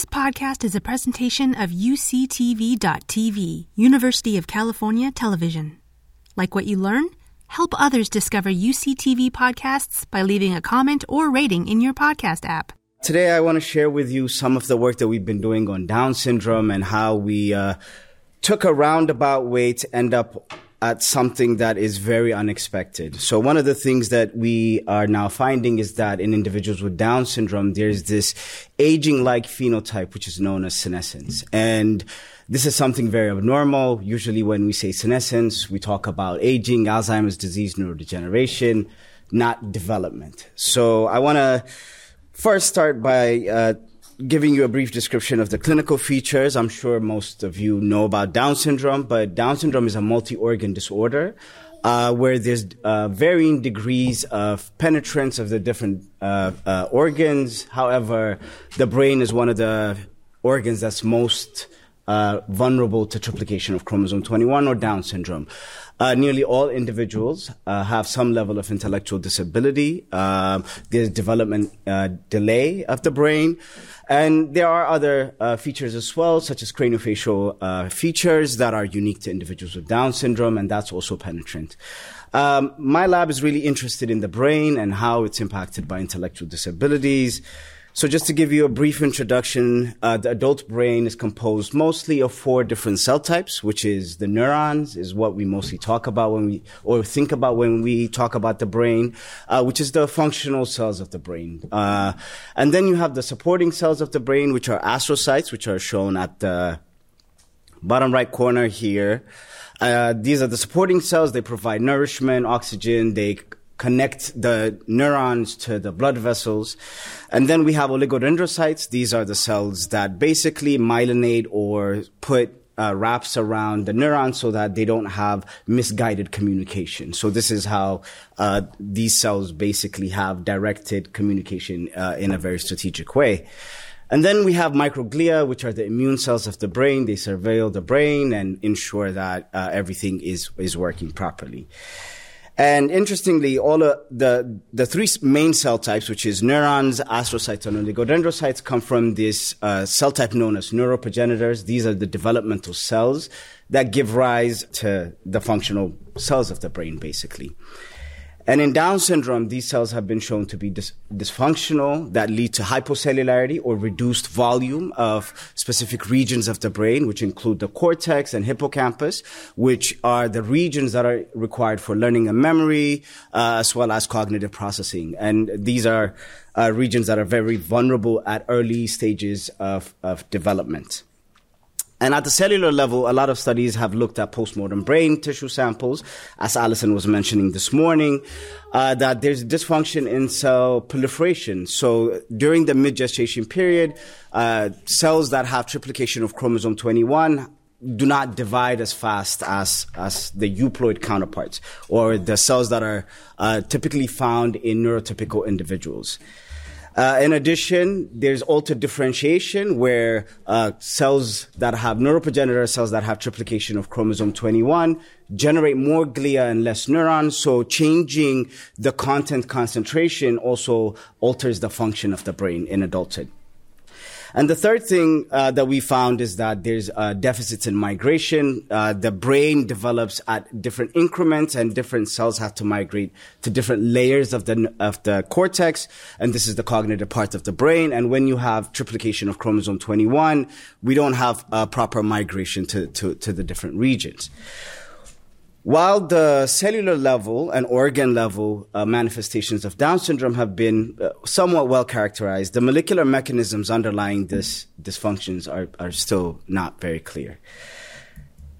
This podcast is a presentation of UCTV.tv, University of California Television. Like what you learn? Help others discover UCTV podcasts by leaving a comment or rating in your podcast app. Today, I want to share with you some of the work that we've been doing on Down syndrome and how we uh, took a roundabout way to end up at something that is very unexpected. So one of the things that we are now finding is that in individuals with Down syndrome, there's this aging-like phenotype, which is known as senescence. And this is something very abnormal. Usually when we say senescence, we talk about aging, Alzheimer's disease, neurodegeneration, not development. So I want to first start by uh, giving you a brief description of the clinical features. I'm sure most of you know about Down syndrome, but Down syndrome is a multi-organ disorder. Uh, where there's uh, varying degrees of penetrance of the different uh, uh organs. However, the brain is one of the organs that's most uh, vulnerable to triplication of chromosome 21 or Down syndrome. Uh, nearly all individuals uh, have some level of intellectual disability. Uh, there's development uh, delay of the brain. And there are other uh, features as well, such as craniofacial uh, features that are unique to individuals with Down syndrome, and that's also penetrant. Um, my lab is really interested in the brain and how it's impacted by intellectual disabilities. So just to give you a brief introduction, uh, the adult brain is composed mostly of four different cell types, which is the neurons is what we mostly talk about when we, or think about when we talk about the brain, uh, which is the functional cells of the brain. Uh, and then you have the supporting cells of the brain, which are astrocytes, which are shown at the bottom right corner here. Uh, these are the supporting cells. They provide nourishment, oxygen. They connect the neurons to the blood vessels. And then we have oligodendrocytes. These are the cells that basically myelinate or put uh, wraps around the neurons so that they don't have misguided communication. So this is how uh, these cells basically have directed communication uh, in a very strategic way. And then we have microglia, which are the immune cells of the brain. They surveil the brain and ensure that uh, everything is is working properly. And interestingly, all of the, the three main cell types, which is neurons, astrocytes, and oligodendrocytes, come from this uh, cell type known as neuroprogenitors. These are the developmental cells that give rise to the functional cells of the brain, basically. And in Down syndrome, these cells have been shown to be dis- dysfunctional that lead to hypocellularity or reduced volume of specific regions of the brain, which include the cortex and hippocampus, which are the regions that are required for learning and memory, uh, as well as cognitive processing. And these are uh, regions that are very vulnerable at early stages of, of development. And at the cellular level, a lot of studies have looked at postmortem brain tissue samples, as Alysson was mentioning this morning, uh, that there's dysfunction in cell proliferation. So during the mid gestation period, uh, cells that have triplication of chromosome 21 do not divide as fast as as the euploid counterparts or the cells that are uh, typically found in neurotypical individuals. Uh, in addition, there's altered differentiation where uh, cells that have neuroprogenitor cells that have triplication of chromosome 21 generate more glia and less neurons. So changing the content concentration also alters the function of the brain in adulthood. And the third thing uh, that we found is that there's uh, deficits in migration. Uh, the brain develops at different increments, and different cells have to migrate to different layers of the of the cortex. And this is the cognitive part of the brain. And when you have triplication of chromosome 21, we don't have proper migration to, to, to the different regions. While the cellular level and organ level uh, manifestations of Down syndrome have been uh, somewhat well characterized, the molecular mechanisms underlying this dysfunctions are, are still not very clear.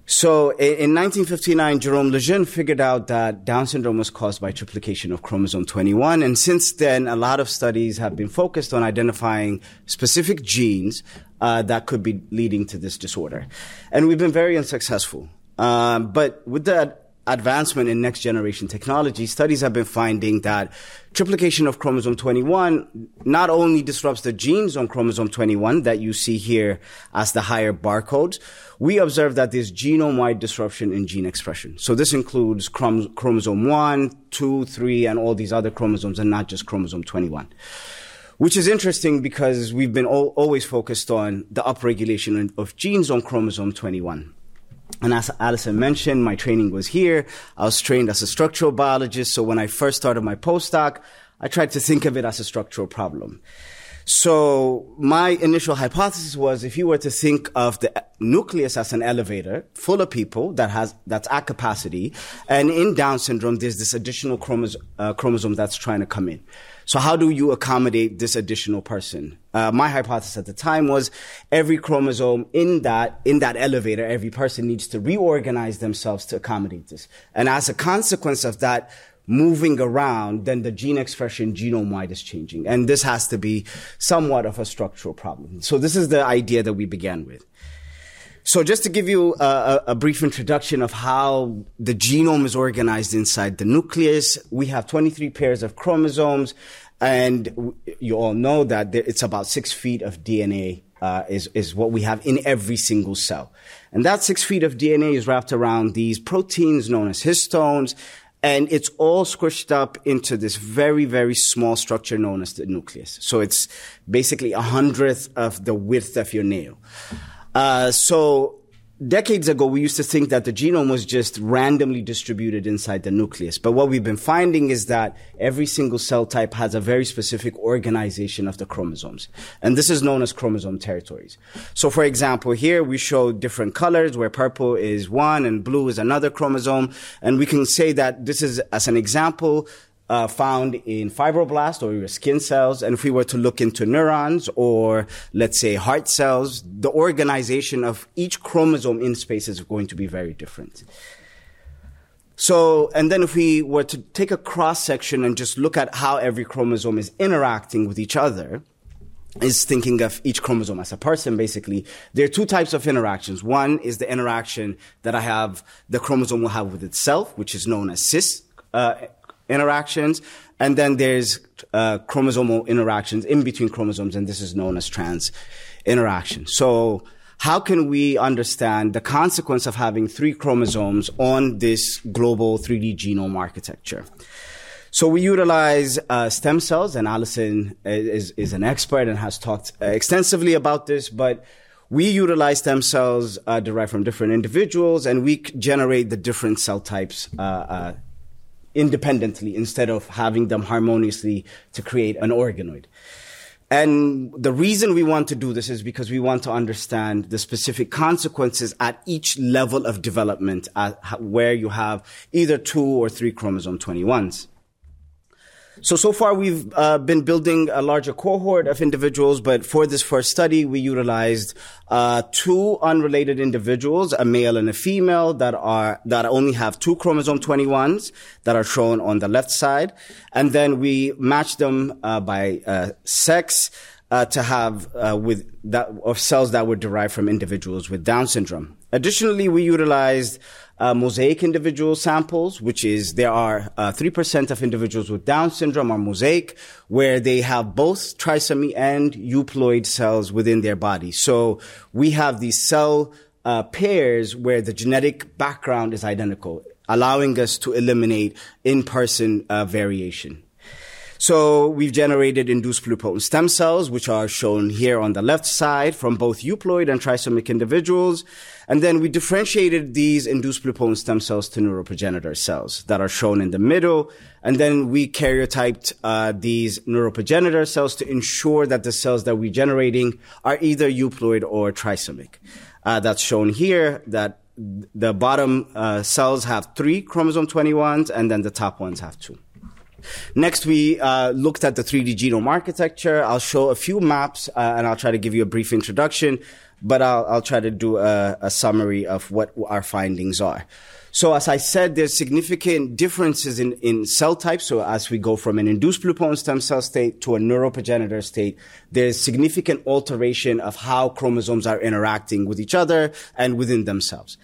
So in, in 1959, Jerome Lejeune figured out that Down syndrome was caused by triplication of chromosome 21. And since then, a lot of studies have been focused on identifying specific genes uh, that could be leading to this disorder. And we've been very unsuccessful. Um, but with the advancement in next generation technology, studies have been finding that triplication of chromosome 21 not only disrupts the genes on chromosome 21 that you see here as the higher barcodes, we observe that there's genome-wide disruption in gene expression. So this includes chrom- chromosome 1, 2, 3, and all these other chromosomes and not just chromosome 21. which is interesting because we've been al- always focused on the upregulation of genes on chromosome 21. And as Alysson mentioned, my training was here. I was trained as a structural biologist. So when I first started my postdoc, I tried to think of it as a structural problem. So my initial hypothesis was if you were to think of the nucleus as an elevator full of people that has, that's at capacity, and in Down syndrome, there's this additional uh, chromosome that's trying to come in. So how do you accommodate this additional person? Uh, my hypothesis at the time was every chromosome in that in that elevator, every person needs to reorganize themselves to accommodate this. And as a consequence of that moving around, then the gene expression genome wide is changing. And this has to be somewhat of a structural problem. So this is the idea that we began with. So just to give you a, a, brief introduction of how the genome is organized inside the nucleus, we have 23 pairs of chromosomes, and you all know that it's about six feet of DNA uh, is is what we have in every single cell, and that six feet of DNA is wrapped around these proteins known as histones, and it's all squished up into this very very small structure known as the nucleus. So it's basically a hundredth of the width of your nail. Uh, so decades ago, we used to think that the genome was just randomly distributed inside the nucleus. But what we've been finding is that every single cell type has a very specific organization of the chromosomes. And this is known as chromosome territories. So for example, here we show different colors where purple is one and blue is another chromosome. And we can say that this is, as an example, uh, found in fibroblast or your skin cells. And if we were to look into neurons or let's say heart cells, the organization of each chromosome in space is going to be very different. So, and then if we were to take a cross section and just look at how every chromosome is interacting with each other, is thinking of each chromosome as a person, basically. There are two types of interactions. One is the interaction that I have, the chromosome will have with itself, which is known as cis uh, interactions. And then there's uh, chromosomal interactions in between chromosomes, and this is known as trans interaction. So how can we understand the consequence of having three chromosomes on this global 3D genome architecture? So we utilize uh, stem cells, and Alysson is, is an expert and has talked extensively about this, but we utilize stem cells uh, derived from different individuals, and we generate the different cell types uh, uh independently instead of having them harmoniously to create an organoid. And the reason we want to do this is because we want to understand the specific consequences at each level of development uh, where you have either two or three chromosome 21s. So, so far we've uh, been building a larger cohort of individuals, but for this first study, we utilized uh, two unrelated individuals, a male and a female, that are that only have two chromosome 21s that are shown on the left side, and then we matched them uh, by uh, sex. Uh, to have uh, with that of cells that were derived from individuals with Down syndrome. Additionally, we utilized uh, mosaic individual samples, which is there are uh, 3% of individuals with Down syndrome are mosaic, where they have both trisomy and euploid cells within their body. So we have these cell uh, pairs where the genetic background is identical, allowing us to eliminate in-person uh, variation. So we've generated induced pluripotent stem cells, which are shown here on the left side from both euploid and trisomic individuals. And then we differentiated these induced pluripotent stem cells to neuroprogenitor cells that are shown in the middle. And then we karyotyped uh, these neuroprogenitor cells to ensure that the cells that we're generating are either euploid or trisomic. Uh, that's shown here that the bottom uh, cells have three chromosome 21s and then the top ones have two. Next, we uh, looked at the 3D genome architecture. I'll show a few maps uh, and I'll try to give you a brief introduction, but I'll, I'll try to do a, a summary of what our findings are. So as I said, there's significant differences in, in cell types. So as we go from an induced pluripotent stem cell state to a neuroprogenitor state, there's significant alteration of how chromosomes are interacting with each other and within themselves.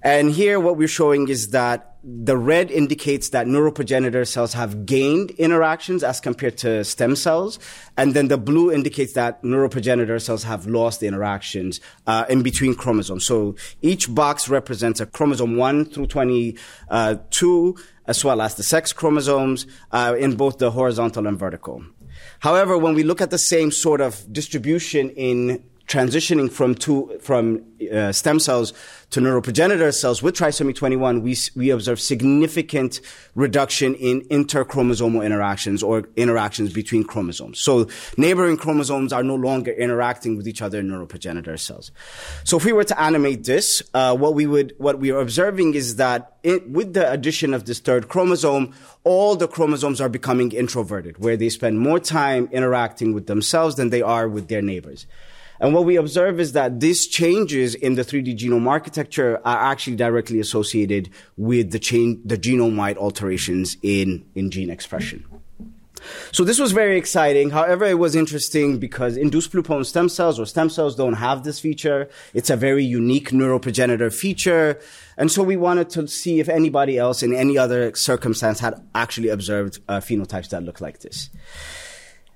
And here what we're showing is that the red indicates that neuroprogenitor cells have gained interactions as compared to stem cells. And then the blue indicates that neuroprogenitor cells have lost interactions uh, in between chromosomes. So each box represents a chromosome 1 through 22, as well as the sex chromosomes uh, in both the horizontal and vertical. However, when we look at the same sort of distribution in transitioning from two, from uh, stem cells to neuroprogenitor cells with trisomy 21, we, we observe significant reduction in interchromosomal interactions or interactions between chromosomes. So neighboring chromosomes are no longer interacting with each other in neuroprogenitor cells. So if we were to animate this, uh, what we would, what we are observing is that it, with the addition of this third chromosome, all the chromosomes are becoming introverted, where they spend more time interacting with themselves than they are with their neighbors. And what we observe is that these changes in the 3D genome architecture are actually directly associated with the, chain, the genome-wide alterations in, in gene expression. So this was very exciting. However, it was interesting because induced pluripotent stem cells or stem cells don't have this feature. It's a very unique neuroprogenitor feature. And so we wanted to see if anybody else in any other circumstance had actually observed uh, phenotypes that look like this.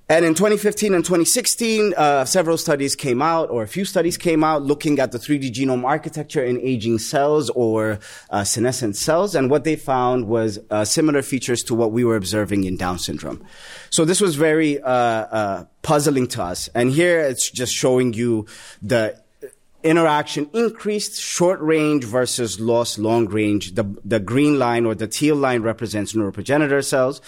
And in 2015 and 2016, uh, several studies came out, or a few studies came out, looking at the 3D genome architecture in aging cells or uh, senescent cells. And what they found was uh, similar features to what we were observing in Down syndrome. So this was very uh, uh, puzzling to us. And here it's just showing you the interaction increased short range versus lost long range. The, the green line or the teal line represents neuroprogenitor cells.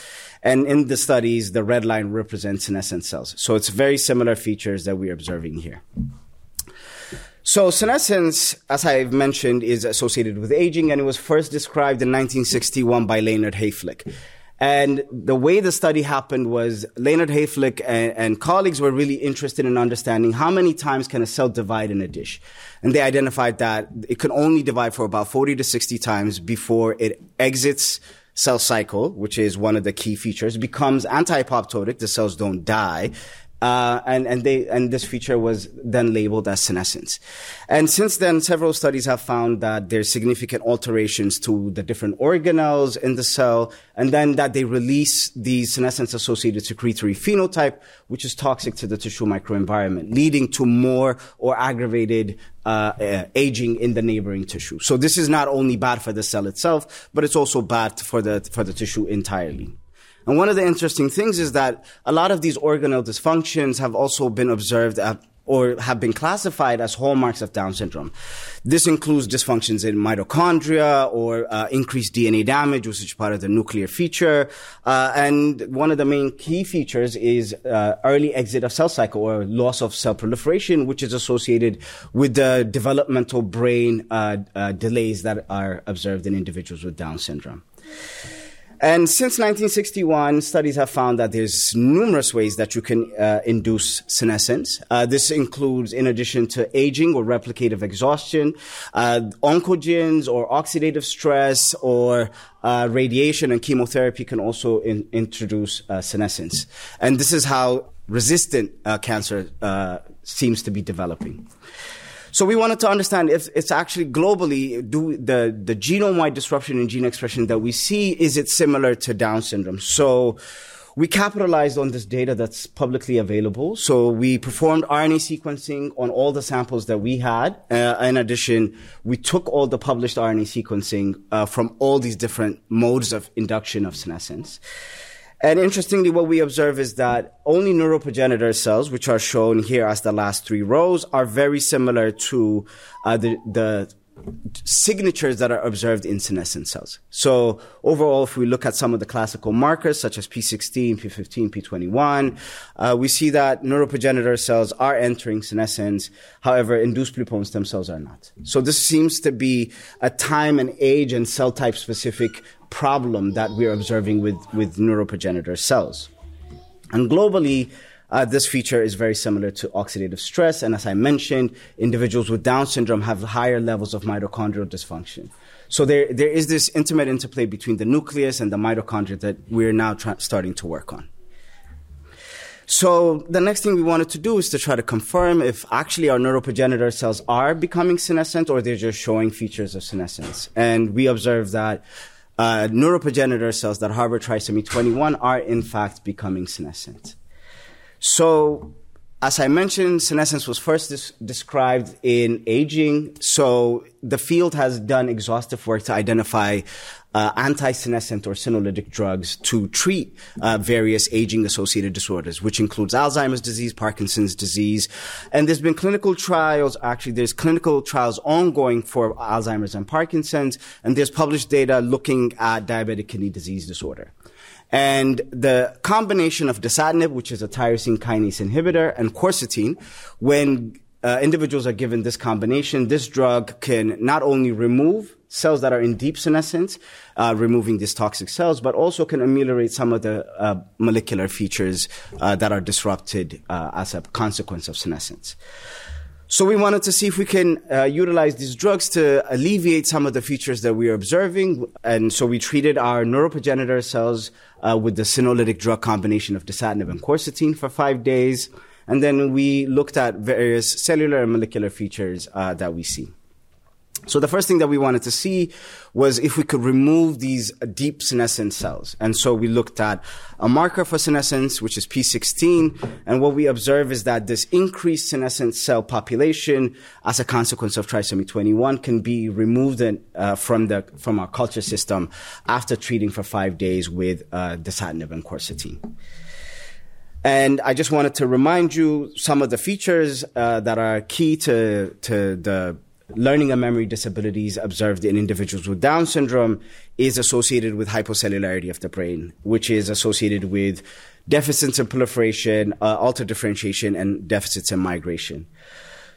And in the studies, the red line represents senescent cells. So it's very similar features that we're observing here. So senescence, as I've mentioned, is associated with aging, and it was first described in 1961 by Leonard Hayflick. And the way the study happened was Leonard Hayflick and, and, colleagues were really interested in understanding how many times can a cell divide in a dish. And they identified that it can only divide for about 40 to 60 times before it exits cell cycle, which is one of the key features, becomes anti-apoptotic. The cells don't die. Uh, and and they and this feature was then labeled as senescence. And since then, several studies have found that there's significant alterations to the different organelles in the cell, and then that they release the senescence-associated secretory phenotype, which is toxic to the tissue microenvironment, leading to more or aggravated uh, uh, aging in the neighboring tissue. So this is not only bad for the cell itself, but it's also bad for the for the tissue entirely. And one of the interesting things is that a lot of these organelle dysfunctions have also been observed at or have been classified as hallmarks of Down syndrome. This includes dysfunctions in mitochondria or uh, increased DNA damage, which is part of the nuclear feature. Uh, and one of the main key features is uh, early exit of cell cycle or loss of cell proliferation, which is associated with the developmental brain uh, uh, delays that are observed in individuals with Down syndrome. And since 1961, studies have found that there's numerous ways that you can uh, induce senescence. Uh, this includes, in addition to aging or replicative exhaustion, uh, oncogenes or oxidative stress or uh, radiation and chemotherapy can also in- introduce uh, senescence. And this is how resistant uh, cancer seems to be developing. So we wanted to understand if it's actually globally, do the, the genome-wide disruption in gene expression that we see, is it similar to Down syndrome? So we capitalized on this data that's publicly available. So we performed RNA sequencing on all the samples that we had. Uh, in addition, we took all the published RNA sequencing uh, from all these different modes of induction of senescence. And interestingly, what we observe is that only neuroprogenitor cells, which are shown here as the last three rows, are very similar to uh, the, the signatures that are observed in senescent cells. So overall, if we look at some of the classical markers such as P16, P15, P21, uh, we see that neuroprogenitor cells are entering senescence. However, induced pluripotent stem cells are not. So this seems to be a time and age and cell type specific problem that we're observing with, with neuroprogenitor cells. And globally, uh, this feature is very similar to oxidative stress. And as I mentioned, individuals with Down syndrome have higher levels of mitochondrial dysfunction. So there, there is this intimate interplay between the nucleus and the mitochondria that we're now tra- starting to work on. So the next thing we wanted to do is to try to confirm if actually our neuroprogenitor cells are becoming senescent or they're just showing features of senescence. And we observed that uh, neuroprogenitor cells that harbor trisomy 21 are in fact becoming senescent. So as I mentioned, senescence was first described in aging. So the field has done exhaustive work to identify uh, anti-senescent or senolytic drugs to treat uh, various aging-associated disorders, which includes Alzheimer's disease, Parkinson's disease, and there's been clinical trials. Actually, there's clinical trials ongoing for Alzheimer's and Parkinson's, and there's published data looking at diabetic kidney disease disorder. And the combination of dasatinib, which is a tyrosine kinase inhibitor, and quercetin, when uh, individuals are given this combination, this drug can not only remove cells that are in deep senescence, uh, removing these toxic cells, but also can ameliorate some of the uh, molecular features uh, that are disrupted uh, as a consequence of senescence. So we wanted to see if we can uh, utilize these drugs to alleviate some of the features that we are observing. And so we treated our neuroprogenitor cells uh, with the senolytic drug combination of dasatinib and quercetin for five days. And then we looked at various cellular and molecular features uh, that we see. So the first thing that we wanted to see was if we could remove these deep senescent cells. And so we looked at a marker for senescence, which is P16. And what we observe is that this increased senescent cell population as a consequence of trisomy 21 can be removed in, uh, from the, from our culture system after treating for five days with, uh, dasatinib and quercetin. And I just wanted to remind you some of the features uh, that are key to, to the learning and memory disabilities observed in individuals with Down syndrome is associated with hypocellularity of the brain, which is associated with deficits in proliferation, uh, altered differentiation, and deficits in migration.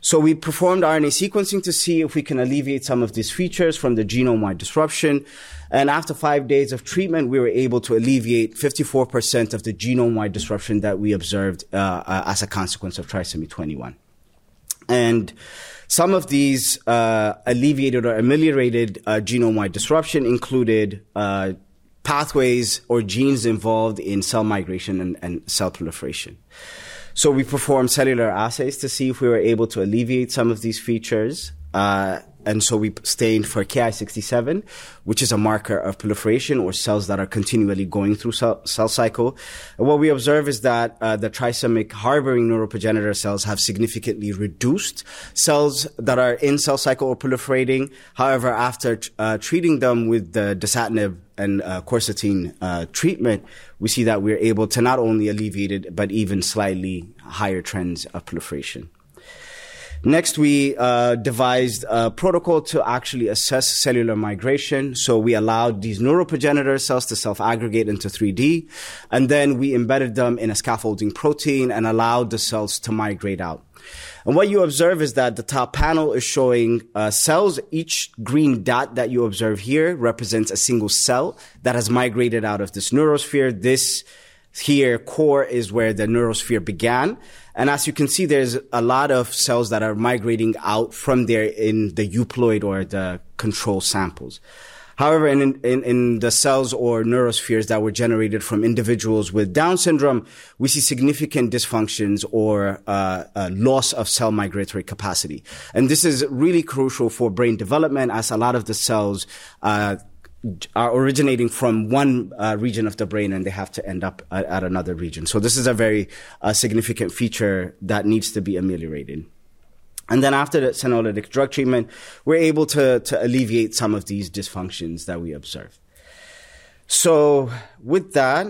So we performed RNA sequencing to see if we can alleviate some of these features from the genome-wide disruption. And after five days of treatment, we were able to alleviate 54% of the genome-wide disruption that we observed uh, uh, as a consequence of trisomy 21. And some of these uh, alleviated or ameliorated uh, genome-wide disruption included uh, pathways or genes involved in cell migration and, and, cell proliferation. So we performed cellular assays to see if we were able to alleviate some of these features. Uh, and so we stained for Ki67, which is a marker of proliferation or cells that are continually going through cell, cell cycle. And what we observe is that uh, the trisomic harboring neuroprogenitor cells have significantly reduced cells that are in cell cycle or proliferating. However, after uh, treating them with the dasatinib and uh, quercetin uh, treatment, we see that we're able to not only alleviate it, but even slightly higher trends of proliferation. Next, we uh, devised a protocol to actually assess cellular migration. So we allowed these neuroprogenitor cells to self-aggregate into 3D, and then we embedded them in a scaffolding protein and allowed the cells to migrate out. And what you observe is that the top panel is showing uh, cells. Each green dot that you observe here represents a single cell that has migrated out of this neurosphere. This here core is where the neurosphere began. And as you can see, there's a lot of cells that are migrating out from there in the euploid or the control samples. However, in, in, in, the cells or neurospheres that were generated from individuals with Down syndrome, we see significant dysfunctions or uh, uh, loss of cell migratory capacity. And this is really crucial for brain development as a lot of the cells uh, are originating from one uh, region of the brain and they have to end up at, at another region. So this is a very uh, significant feature that needs to be ameliorated. And then after the senolytic drug treatment, we're able to, to alleviate some of these dysfunctions that we observe. So with that,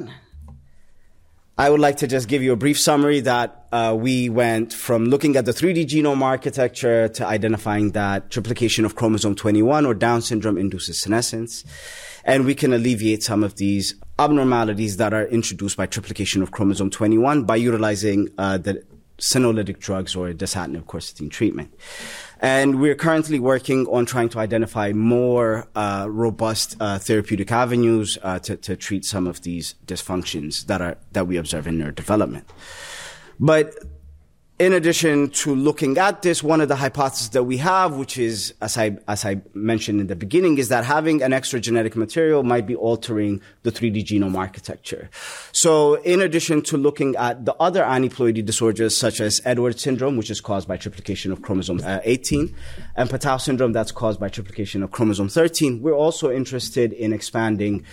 I would like to just give you a brief summary that uh, we went from looking at the 3D genome architecture to identifying that triplication of chromosome 21 or Down syndrome induces senescence. And we can alleviate some of these abnormalities that are introduced by triplication of chromosome 21 by utilizing uh, the senolytic drugs or dasatinib quercetin treatment. And we're currently working on trying to identify more uh, robust uh, therapeutic avenues uh, to, to treat some of these dysfunctions that are that we observe in neurodevelopment. But in addition to looking at this, one of the hypotheses that we have, which is, as I, as I mentioned in the beginning, is that having an extra genetic material might be altering the 3D genome architecture. So in addition to looking at the other aneuploidy disorders, such as Edwards syndrome, which is caused by triplication of chromosome uh, 18, and Patau syndrome, that's caused by triplication of chromosome 13, we're also interested in expanding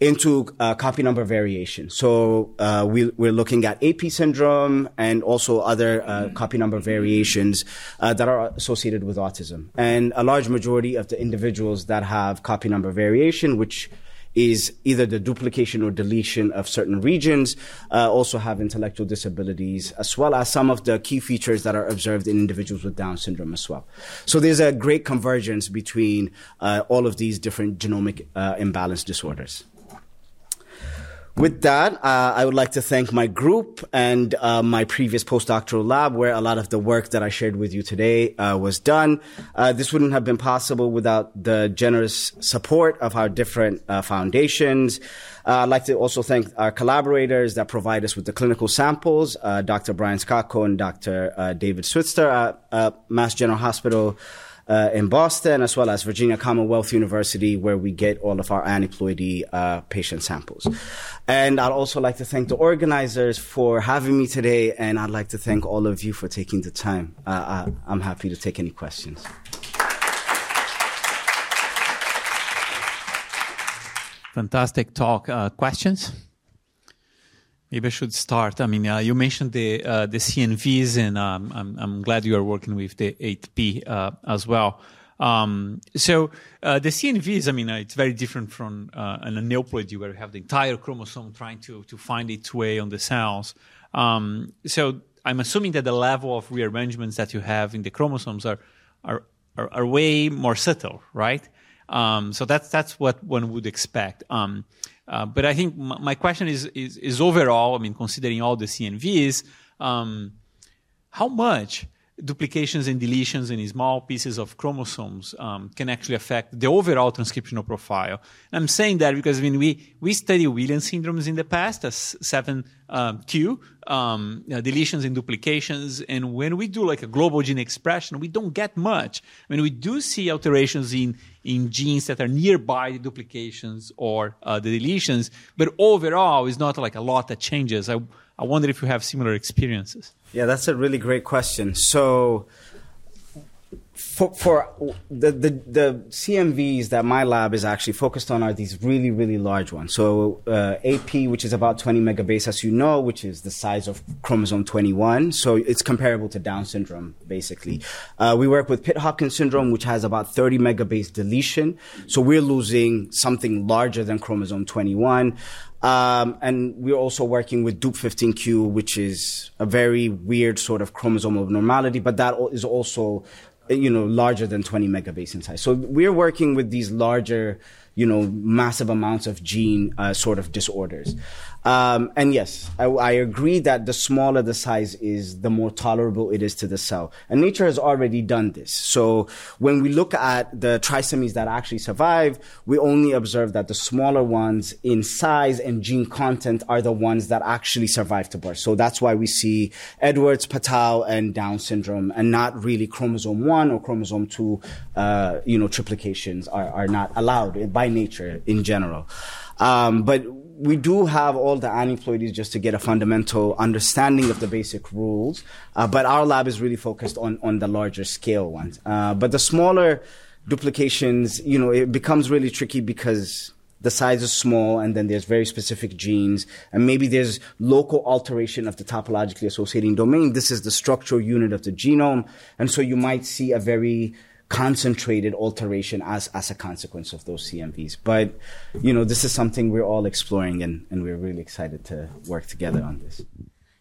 into uh, copy number variation. So uh, we, are looking at AP syndrome and also other uh, copy number variations uh, that are associated with autism. And a large majority of the individuals that have copy number variation, which is either the duplication or deletion of certain regions, uh, also have intellectual disabilities, as well as some of the key features that are observed in individuals with Down syndrome as well. So there's a great convergence between uh, all of these different genomic imbalance disorders. With that, uh, I would like to thank my group and uh, my previous postdoctoral lab, where a lot of the work that I shared with you today uh, was done. Uh, this wouldn't have been possible without the generous support of our different uh, foundations. Uh, I'd like to also thank our collaborators that provide us with the clinical samples, Dr. Brian Skotko and Dr. David Switzer at Mass General Hospital uh, in Boston, as well as Virginia Commonwealth University, where we get all of our aneuploidy uh, patient samples. And I'd also like to thank the organizers for having me today, and I'd like to thank all of you for taking the time. Uh, I, I'm happy to take any questions. Fantastic talk. Uh, questions? Maybe I should start. I mean, uh, you mentioned the uh, the CNVs, and um, I'm I'm glad you are working with the 8P uh, as well. Um, so uh, the CNVs, I mean, uh, it's very different from uh, an aneuploidy where you have the entire chromosome trying to to find its way on the cells. Um, so I'm assuming that the level of rearrangements that you have in the chromosomes are are are, are way more subtle, right? Um, so that's that's what one would expect. Uh, but I think my question is overall. I mean, considering all the CNVs, um, how much duplications and deletions in small pieces of chromosomes um, can actually affect the overall transcriptional profile. And I'm saying that because I mean we we study Williams syndromes in the past as seven um, Q um, deletions and duplications, and when we do like a global gene expression, we don't get much. I mean we do see alterations in in genes that are nearby the duplications or uh, the deletions, but overall, it's not like a lot that changes. I I wonder if you have similar experiences. Yeah, that's a really great question. So, for, for the, the, the CNVs that my lab is actually focused on are these really, really large ones. So, uh, AP, which is about 20 megabase, as you know, which is the size of chromosome 21. So, it's comparable to Down syndrome, basically. Uh, we work with Pitt Hopkins syndrome, which has about 30 megabase deletion. So, we're losing something larger than chromosome 21. Um, and we're also working with DUP15Q, which is a very weird sort of chromosomal abnormality, but that is also, you know, larger than 20 megabase in size. So we're working with these larger, you know, massive amounts of gene uh, sort of disorders. Um, and yes, I, I, agree that the smaller the size is, the more tolerable it is to the cell. And nature has already done this. So when we look at the trisomies that actually survive, we only observe that the smaller ones in size and gene content are the ones that actually survive to birth. So that's why we see Edwards, Patau, and Down syndrome, and not really chromosome one or chromosome two, uh, you know, triplications are, are not allowed by nature in general. Um, but we do have all the aneuploidies just to get a fundamental understanding of the basic rules. Uh, but our lab is really focused on, on the larger scale ones. Uh, but the smaller duplications, you know, it becomes really tricky because the size is small and then there's very specific genes and maybe there's local alteration of the topologically associating domain. This is the structural unit of the genome. And so you might see a very concentrated alteration as, as a consequence of those CNVs. But, you know, this is something we're all exploring and, and we're really excited to work together on this.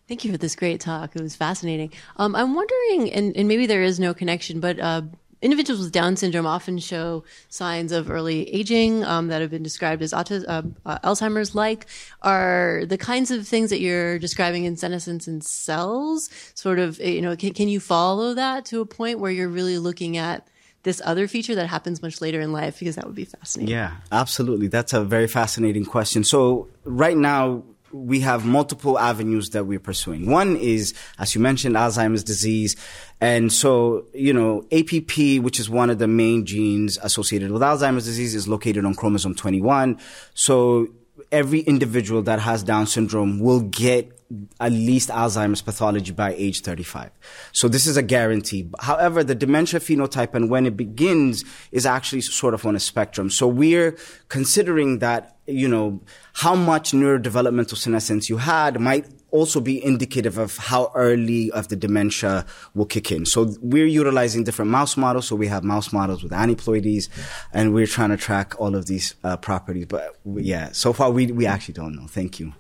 Thank you for this great talk. It was fascinating. Um, I'm wondering, and, and, maybe there is no connection, but uh, individuals with Down syndrome often show signs of early aging um, that have been described as uh, uh, Alzheimer's like. Are the kinds of things that you're describing in senescence in cells sort of, you know, can, can you follow that to a point where you're really looking at this other feature that happens much later in life? Because that would be fascinating. Yeah, absolutely. That's a very fascinating question. So right now, we have multiple avenues that we're pursuing. One is, as you mentioned, Alzheimer's disease. And so, you know, APP, which is one of the main genes associated with Alzheimer's disease, is located on chromosome 21. So every individual that has Down syndrome will get at least Alzheimer's pathology by age 35. So this is a guarantee. However, the dementia phenotype and when it begins is actually sort of on a spectrum. So we're considering that, you know, how much neurodevelopmental senescence you had might also be indicative of how early of the dementia will kick in. So we're utilizing different mouse models. So we have mouse models with aneuploidies and we're trying to track all of these uh, properties. But yeah, so far we, we actually don't know. Thank you.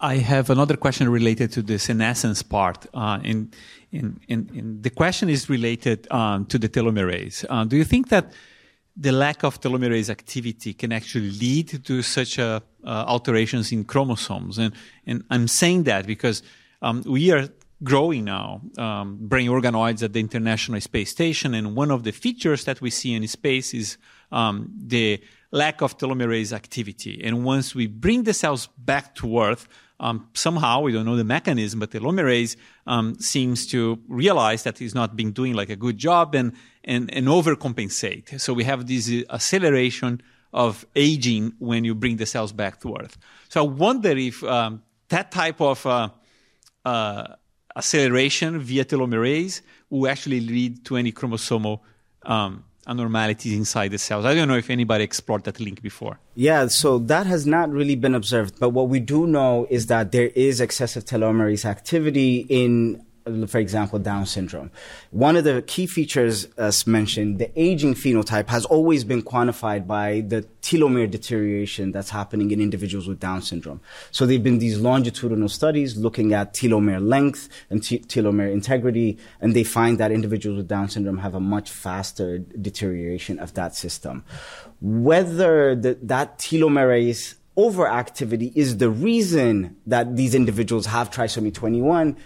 I have another question related to the senescence part. Uh, in, in, in, in, the question is related um, to the telomerase. Uh, do you think that the lack of telomerase activity can actually lead to such uh, alterations in chromosomes? And, and I'm saying that because um, we are growing now um, brain organoids at the International Space Station, and one of the features that we see in space is um, the lack of telomerase activity. And once we bring the cells back to Earth, um, somehow we don't know the mechanism, but telomerase um, seems to realize that it's not being doing like a good job and and and overcompensate. So we have this uh, acceleration of aging when you bring the cells back to Earth. So I wonder if um, that type of uh, uh, acceleration via telomerase will actually lead to any chromosomal um, abnormalities inside the cells. I don't know if anybody explored that link before. Yeah, so that has not really been observed. But what we do know is that there is excessive telomerase activity in for example, Down syndrome. One of the key features, as mentioned, the aging phenotype has always been quantified by the telomere deterioration that's happening in individuals with Down syndrome. So there have been these longitudinal studies looking at telomere length and t- telomere integrity, and they find that individuals with Down syndrome have a much faster deterioration of that system. Whether the, that telomerase overactivity is the reason that these individuals have trisomy 21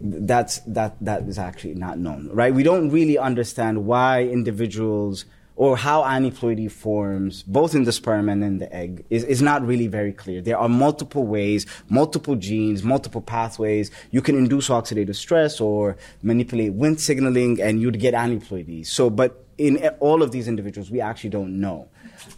that's that that is actually not known, right? We don't really understand why individuals or how aneuploidy forms, both in the sperm and in the egg, is, is not really very clear. There are multiple ways, multiple genes, multiple pathways. You can induce oxidative stress or manipulate Wnt signaling, and you'd get aneuploidy. So, but in all of these individuals, we actually don't know.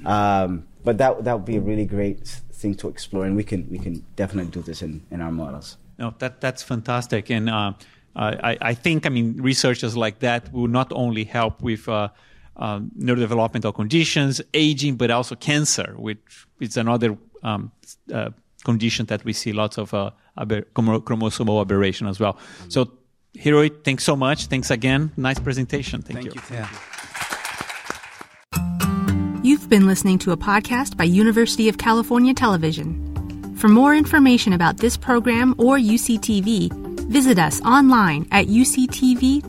Um, but that that would be a really great thing to explore, and we can we can definitely do this in, in our models. No, that that's fantastic, and uh, I, I think I mean researchers like that will not only help with uh, uh, neurodevelopmental conditions, aging, but also cancer, which is another um, uh, condition that we see lots of uh, aber- chromosomal aberration as well. Mm-hmm. So, Hiruy, thanks so much. Thanks again. Nice presentation. Thank, thank you. you. Thank you. You've been listening to a podcast by University of California Television. For more information about this program or UCTV, visit us online at uctv.tv